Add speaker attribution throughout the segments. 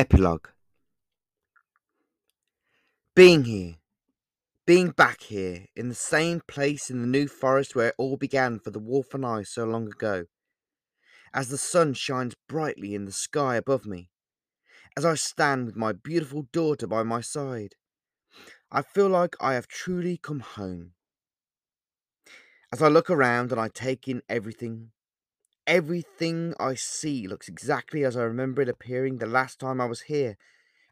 Speaker 1: Epilogue Being here, being back here, in the same place in the New Forest where it all began for the wolf and I so long ago, as the sun shines brightly in the sky above me, as I stand with my beautiful daughter by my side, I feel like I have truly come home. As I look around and I take in everything, everything I see looks exactly as I remember it appearing the last time I was here,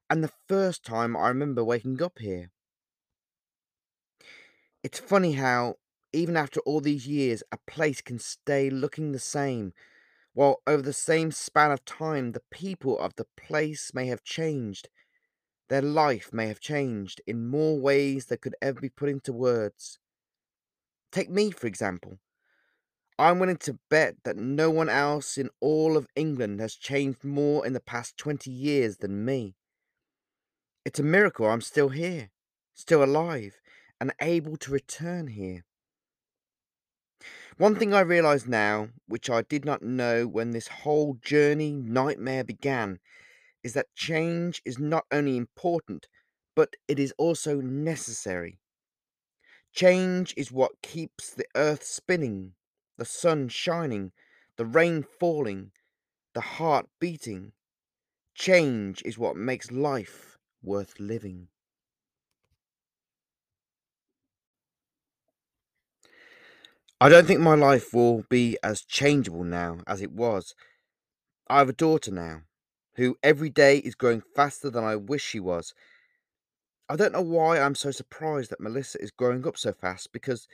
Speaker 1: and the first time I remember waking up here. It's funny how, even after all these years, a place can stay looking the same, while over the same span of time, the people of the place may have changed. Their life may have changed in more ways than could ever be put into words. Take me, for example. I'm willing to bet that no one else in all of England has changed more in the past 20 years than me. It's a miracle I'm still here, still alive, and able to return here. One thing I realise now, which I did not know when this whole journey nightmare began, is that change is not only important, but it is also necessary. Change is what keeps the earth spinning, the sun shining, the rain falling, the heart beating. Change is what makes life worth living. I don't think my life will be as changeable now as it was. I have a daughter now who every day is growing faster than I wish she was. I don't know why I'm so surprised that Melissa is growing up so fast because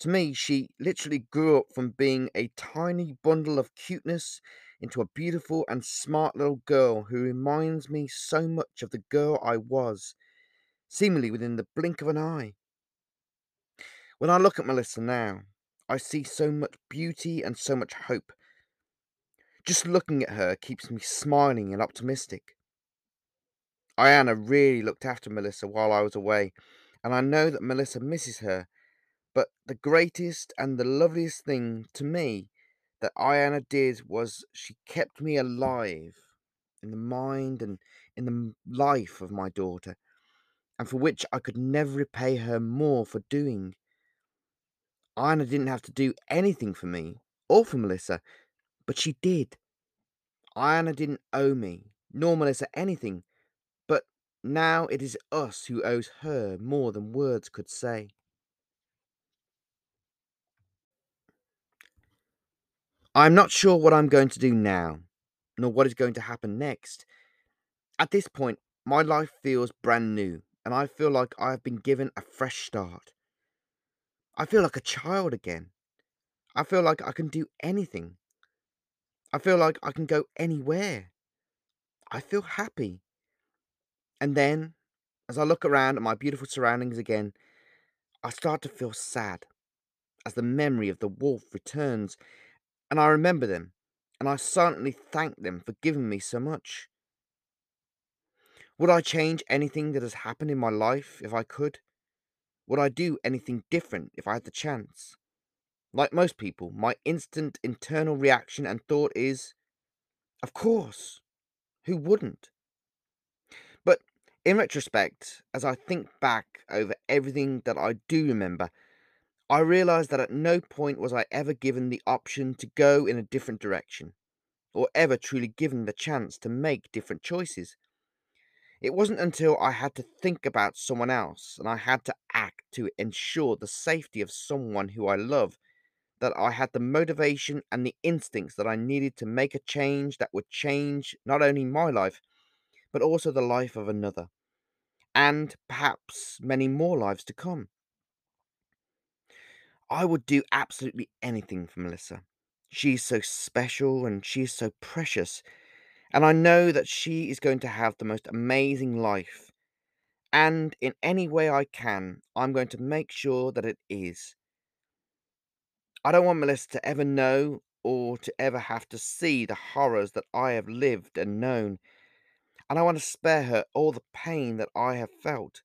Speaker 1: to me, she literally grew up from being a tiny bundle of cuteness into a beautiful and smart little girl who reminds me so much of the girl I was, seemingly within the blink of an eye. When I look at Melissa now, I see so much beauty and so much hope. Just looking at her keeps me smiling and optimistic. Iana really looked after Melissa while I was away, and I know that Melissa misses her. But the greatest and the loveliest thing to me that Iana did was she kept me alive in the mind and in the life of my daughter, and for which I could never repay her more for doing. Iana didn't have to do anything for me or for Melissa, but she did. Iana didn't owe me, nor Melissa anything, but now it is us who owes her more than words could say. I'm not sure what I'm going to do now, nor what is going to happen next. At this point, my life feels brand new, and I feel like I have been given a fresh start. I feel like a child again. I feel like I can do anything. I feel like I can go anywhere. I feel happy. And then, as I look around at my beautiful surroundings again, I start to feel sad as the memory of the wolf returns, and I remember them, and I silently thank them for giving me so much. Would I change anything that has happened in my life if I could? Would I do anything different if I had the chance? Like most people, my instant internal reaction and thought is, of course, who wouldn't? But in retrospect, as I think back over everything that I do remember, I realized that at no point was I ever given the option to go in a different direction, or ever truly given the chance to make different choices. It wasn't until I had to think about someone else and I had to act to ensure the safety of someone who I love that I had the motivation and the instincts that I needed to make a change that would change not only my life, but also the life of another, and perhaps many more lives to come. I would do absolutely anything for Melissa. She's so special and she's so precious and I know that she is going to have the most amazing life. And in any way I can, I'm going to make sure that it is. I don't want Melissa to ever know or to ever have to see the horrors that I have lived and known. And I want to spare her all the pain that I have felt.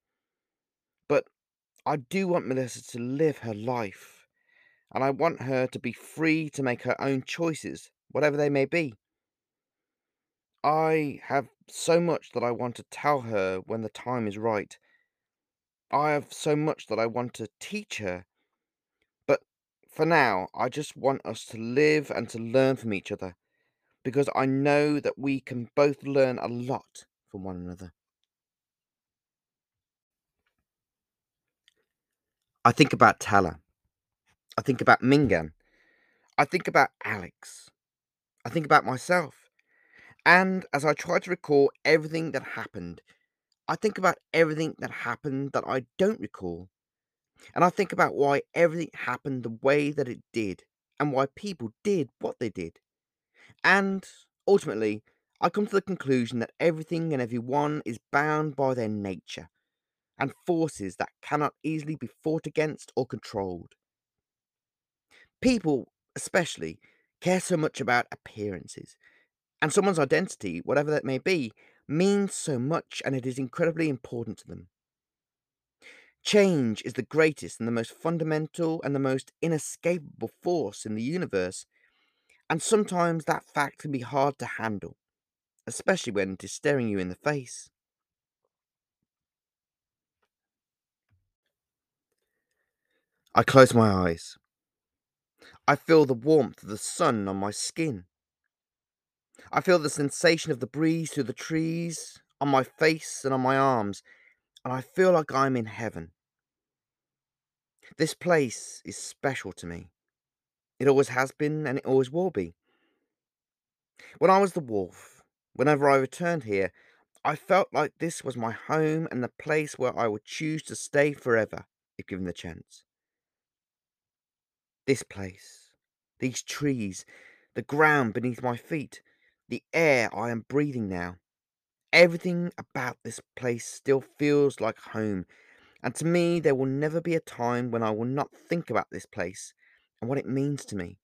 Speaker 1: I do want Melissa to live her life. And I want her to be free to make her own choices, whatever they may be. I have so much that I want to tell her when the time is right. I have so much that I want to teach her. But for now, I just want us to live and to learn from each other because I know that we can both learn a lot from one another. I think about Tala. I think about Mingan. I think about Alex. I think about myself. And as I try to recall everything that happened, I think about everything that happened that I don't recall. And I think about why everything happened the way that it did and why people did what they did. And ultimately, I come to the conclusion that everything and everyone is bound by their nature and forces that cannot easily be fought against or controlled. People, especially, care so much about appearances, and someone's identity, whatever that may be, means so much and it is incredibly important to them. Change is the greatest and the most fundamental and the most inescapable force in the universe, and sometimes that fact can be hard to handle, especially when it is staring you in the face. I close my eyes. I feel the warmth of the sun on my skin. I feel the sensation of the breeze through the trees, on my face and on my arms, and I feel like I'm in heaven. This place is special to me. It always has been, and it always will be. When I was the wolf, whenever I returned here, I felt like this was my home and the place where I would choose to stay forever if given the chance. This place, these trees, the ground beneath my feet, the air I am breathing now. Everything about this place still feels like home, and to me, there will never be a time when I will not think about this place and what it means to me.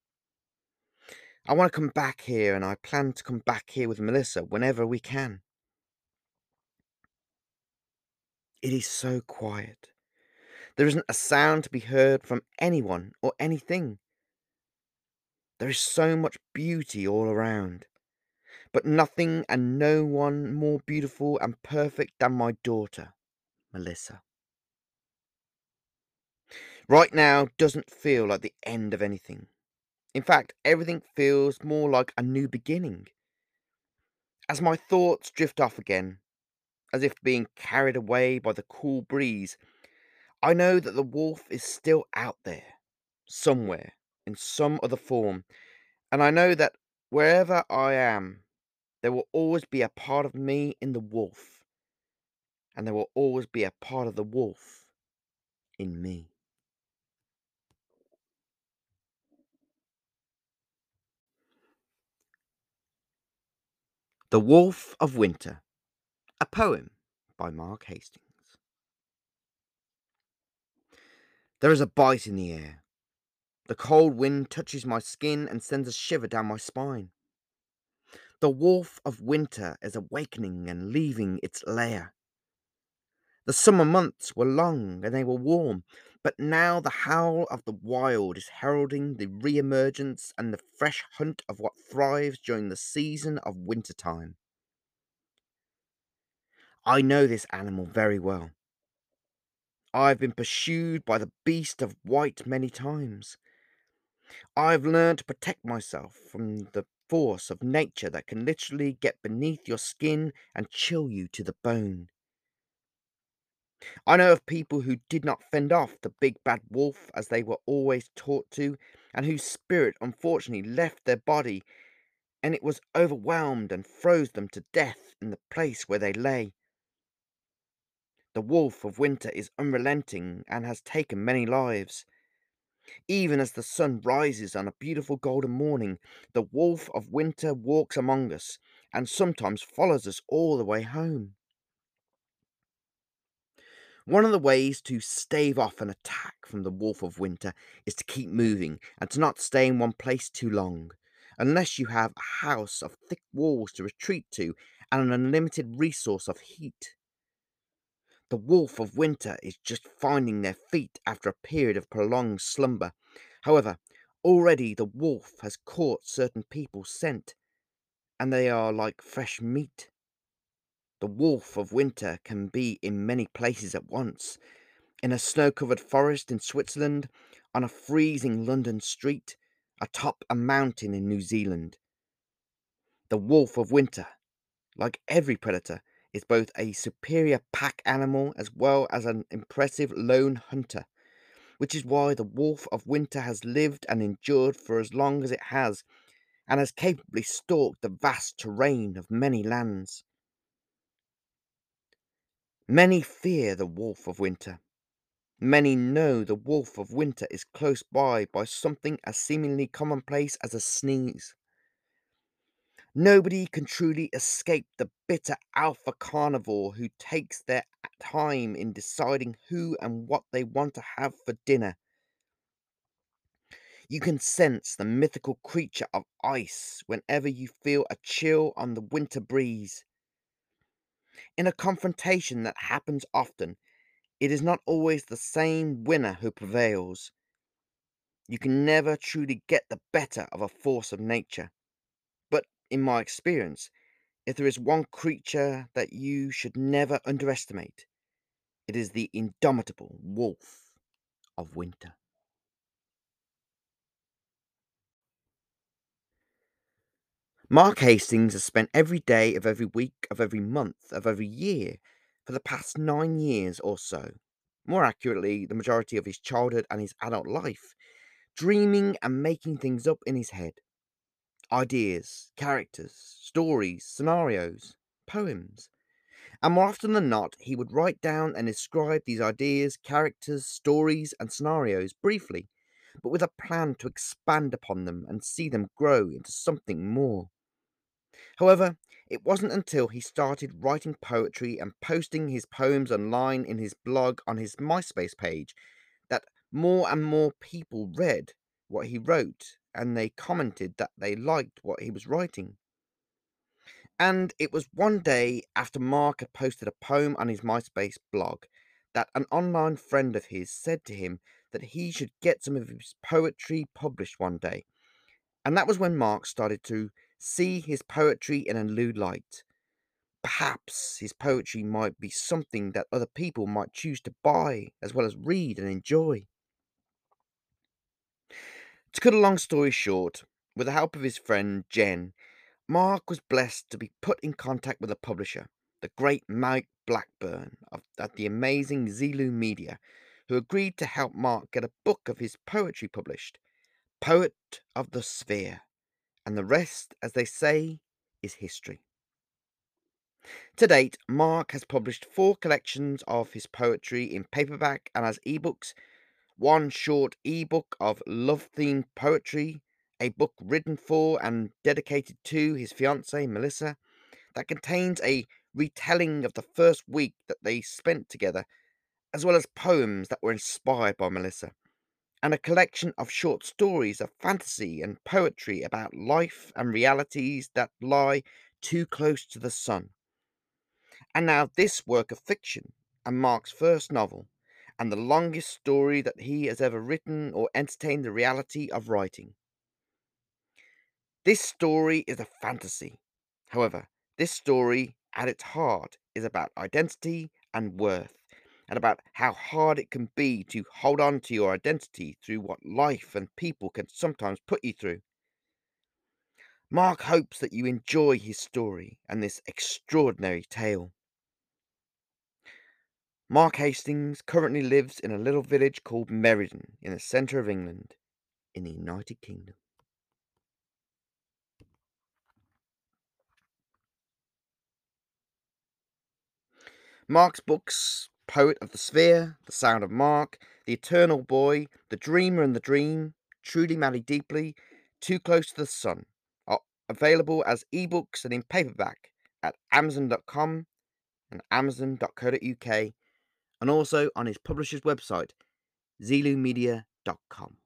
Speaker 1: I want to come back here, and I plan to come back here with Melissa whenever we can. It is so quiet. There isn't a sound to be heard from anyone or anything. There is so much beauty all around, but nothing and no one more beautiful and perfect than my daughter, Melissa. Right now doesn't feel like the end of anything. In fact, everything feels more like a new beginning. As my thoughts drift off again, as if being carried away by the cool breeze, I know that the wolf is still out there, somewhere, in some other form, and I know that wherever I am, there will always be a part of me in the wolf, and there will always be a part of the wolf in me. The Wolf of Winter, a poem by Mark Hastings. There is a bite in the air. The cold wind touches my skin and sends a shiver down my spine. The wolf of winter is awakening and leaving its lair. The summer months were long and they were warm, but now the howl of the wild is heralding the re emergence and the fresh hunt of what thrives during the season of winter time. I know this animal very well. I've been pursued by the beast of white many times. I've learned to protect myself from the force of nature that can literally get beneath your skin and chill you to the bone. I know of people who did not fend off the big bad wolf as they were always taught to, and whose spirit unfortunately left their body, and it was overwhelmed and froze them to death in the place where they lay. The wolf of winter is unrelenting and has taken many lives. Even as the sun rises on a beautiful golden morning, the wolf of winter walks among us and sometimes follows us all the way home. One of the ways to stave off an attack from the wolf of winter is to keep moving and to not stay in one place too long, unless you have a house of thick walls to retreat to and an unlimited resource of heat. The wolf of winter is just finding their feet after a period of prolonged slumber. However, already the wolf has caught certain people's scent, and they are like fresh meat. The wolf of winter can be in many places at once in a snow covered forest in Switzerland, on a freezing London street, atop a mountain in New Zealand. The wolf of winter, like every predator, is both a superior pack animal as well as an impressive lone hunter, which is why the wolf of winter has lived and endured for as long as it has, and has capably stalked the vast terrain of many lands. Many fear the wolf of winter. Many know the wolf of winter is close by by something as seemingly commonplace as a sneeze. Nobody can truly escape the bitter alpha carnivore who takes their time in deciding who and what they want to have for dinner. You can sense the mythical creature of ice whenever you feel a chill on the winter breeze. In a confrontation that happens often, it is not always the same winner who prevails. You can never truly get the better of a force of nature in my experience, if there is one creature that you should never underestimate, it is the indomitable wolf of winter. Mark Hastings has spent every day of every week, of every month, of every year for the past nine years or so, more accurately, the majority of his childhood and his adult life, dreaming and making things up in his head ideas, characters, stories, scenarios, poems. And more often than not, he would write down and describe these ideas, characters, stories, and scenarios briefly, but with a plan to expand upon them and see them grow into something more. However, it wasn't until he started writing poetry and posting his poems online in his blog on his MySpace page that more and more people read what he wrote and they commented that they liked what he was writing. And it was one day after Mark had posted a poem on his MySpace blog that an online friend of his said to him that he should get some of his poetry published one day. And that was when Mark started to see his poetry in a new light. Perhaps his poetry might be something that other people might choose to buy as well as read and enjoy. To cut a long story short, with the help of his friend Jen, Mark was blessed to be put in contact with a publisher, the great Mike Blackburn of, at the amazing Zulu Media, who agreed to help Mark get a book of his poetry published, Poet of the Sphere, and the rest, as they say, is history. To date, Mark has published four collections of his poetry in paperback and as ebooks one short ebook of love themed poetry, a book written for and dedicated to his fiancee Melissa, that contains a retelling of the first week that they spent together, as well as poems that were inspired by Melissa, and a collection of short stories of fantasy and poetry about life and realities that lie too close to the sun. And now, this work of fiction and Mark's first novel and the longest story that he has ever written or entertained the reality of writing. This story is a fantasy. However, this story, at its heart, is about identity and worth, and about how hard it can be to hold on to your identity through what life and people can sometimes put you through. Mark hopes that you enjoy his story and this extraordinary tale. Mark Hastings currently lives in a little village called Meriden in the centre of England, in the United Kingdom. Mark's books Poet of the Sphere, The Sound of Mark, The Eternal Boy, The Dreamer and the Dream, Truly Madly Deeply, Too Close to the Sun are available as ebooks and in paperback at Amazon.com and Amazon.co.uk and also on his publisher's website, zelumedia.com.